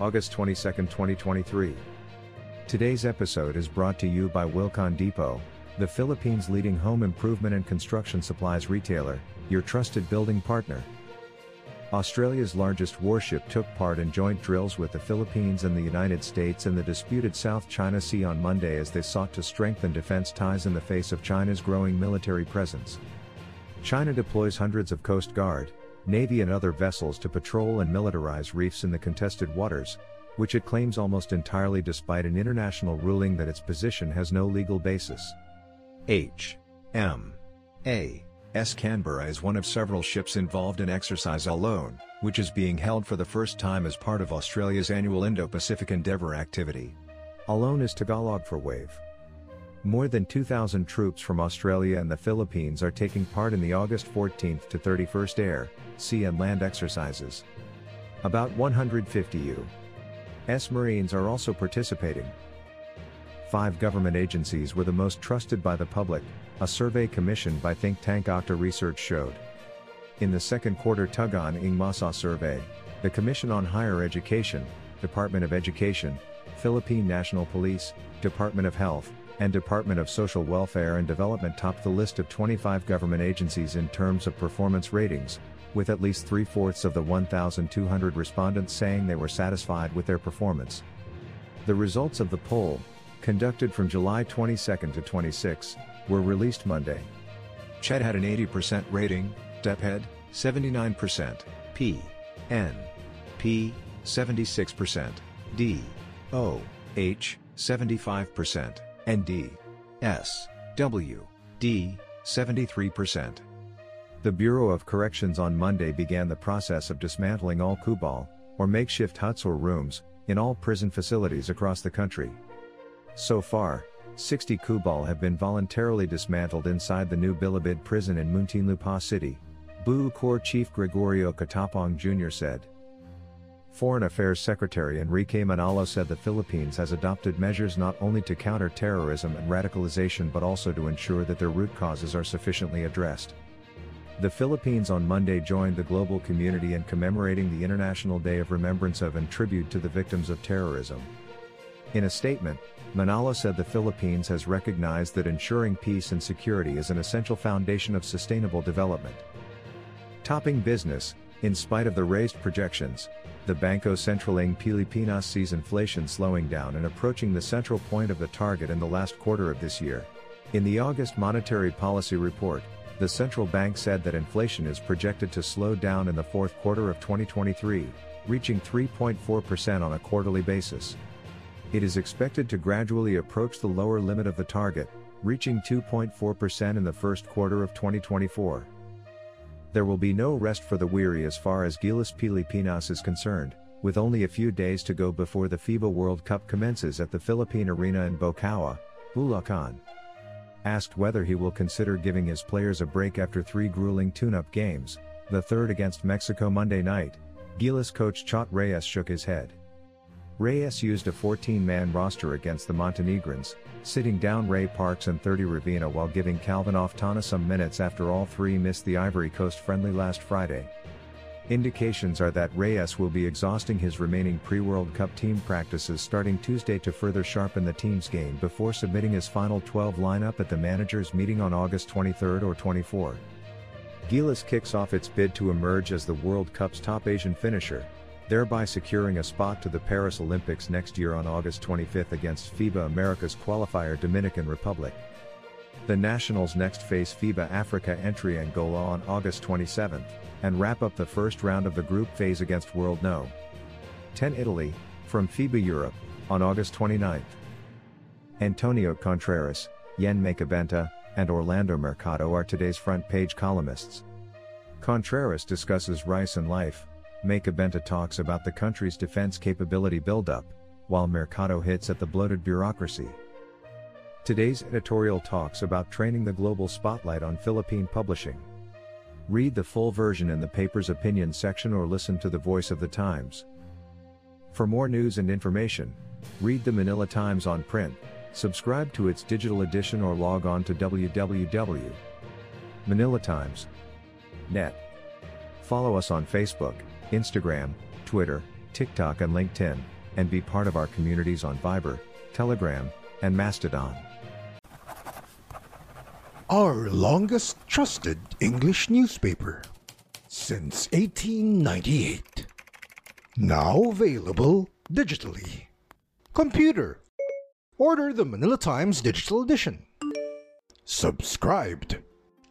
August 22, 2023. Today's episode is brought to you by Wilcon Depot, the Philippines' leading home improvement and construction supplies retailer, your trusted building partner. Australia's largest warship took part in joint drills with the Philippines and the United States in the disputed South China Sea on Monday as they sought to strengthen defense ties in the face of China's growing military presence. China deploys hundreds of Coast Guard, Navy and other vessels to patrol and militarize reefs in the contested waters, which it claims almost entirely despite an international ruling that its position has no legal basis. H. M. A. S. Canberra is one of several ships involved in Exercise Alon, which is being held for the first time as part of Australia's annual Indo-Pacific Endeavour activity. Alon is Tagalog for wave. More than 2,000 troops from Australia and the Philippines are taking part in the August 14th to 31st air, sea and land exercises. About 150 U.S. Marines are also participating. Five government agencies were the most trusted by the public, a survey commissioned by think tank OCTA Research showed. In the second quarter Tugon ng Masa survey, the Commission on Higher Education, Department of Education, Philippine National Police, Department of Health, and Department of Social Welfare and Development topped the list of 25 government agencies in terms of performance ratings, with at least three fourths of the 1,200 respondents saying they were satisfied with their performance. The results of the poll, conducted from July 22 to 26, were released Monday. Ched had an 80% rating, DepEd, 79%, P, N, P, 76%, D, O, H, 75%, and D, S, W, D, 73%. The Bureau of Corrections on Monday began the process of dismantling all kubol, or makeshift huts or rooms, in all prison facilities across the country. So far, 60 kubol have been voluntarily dismantled inside the new Bilibid prison in Muntinlupa City, BuCor Chief Gregorio Catapang Jr. said. Foreign Affairs Secretary Enrique Manalo said the Philippines has adopted measures not only to counter terrorism and radicalization but also to ensure that their root causes are sufficiently addressed. The Philippines on Monday joined the global community in commemorating the International Day of Remembrance of and Tribute to the Victims of Terrorism. In a statement, Manalo said the Philippines has recognized that ensuring peace and security is an essential foundation of sustainable development. Topping business, in spite of the raised projections, the Bangko Sentral ng Pilipinas sees inflation slowing down and approaching the central point of the target in the last quarter of this year. In the August Monetary Policy Report, the central bank said that inflation is projected to slow down in the fourth quarter of 2023, reaching 3.4% on a quarterly basis. It is expected to gradually approach the lower limit of the target, reaching 2.4% in the first quarter of 2024. There will be no rest for the weary as far as Gilas Pilipinas is concerned, with only a few days to go before the FIBA World Cup commences at the Philippine Arena in Bocaue, Bulacan. Asked whether he will consider giving his players a break after three grueling tune-up games, the third against Mexico Monday night, Gilas coach Chot Reyes shook his head. Reyes used a 14-man roster against the Montenegrins, sitting down Ray Parks and Thirdy Ravena while giving Calvin Oftana some minutes after all three missed the Ivory Coast friendly last Friday. Indications are that Reyes will be exhausting his remaining pre-World Cup team practices starting Tuesday to further sharpen the team's game before submitting his final 12 lineup at the managers meeting on August 23 or 24. Gilas kicks off its bid to emerge as the World Cup's top Asian finisher, thereby securing a spot to the Paris Olympics next year on August 25 against FIBA America's qualifier Dominican Republic. The Nationals next face FIBA Africa entry Angola on August 27, and wrap up the first round of the group phase against World No. 10 Italy, from FIBA Europe, on August 29. Antonio Contreras, Yen Makabenta, and Orlando Mercado are today's front page columnists. Contreras discusses Rice and life, Makabenta talks about the country's defense capability buildup, while Mercado hits at the bloated bureaucracy. Today's editorial talks about training the global spotlight on Philippine publishing. Read the full version in the paper's opinion section or listen to the voice of the Times. For more news and information, read the Manila Times on print, subscribe to its digital edition or log on to www.manilatimes.net. Follow us on Facebook, Instagram, Twitter, TikTok and LinkedIn, and be part of our communities on Viber, Telegram, and Mastodon. Our longest trusted English newspaper since 1898. Now available digitally. Computer. Order the Manila Times Digital Edition. Subscribed.